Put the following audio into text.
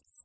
Thanks.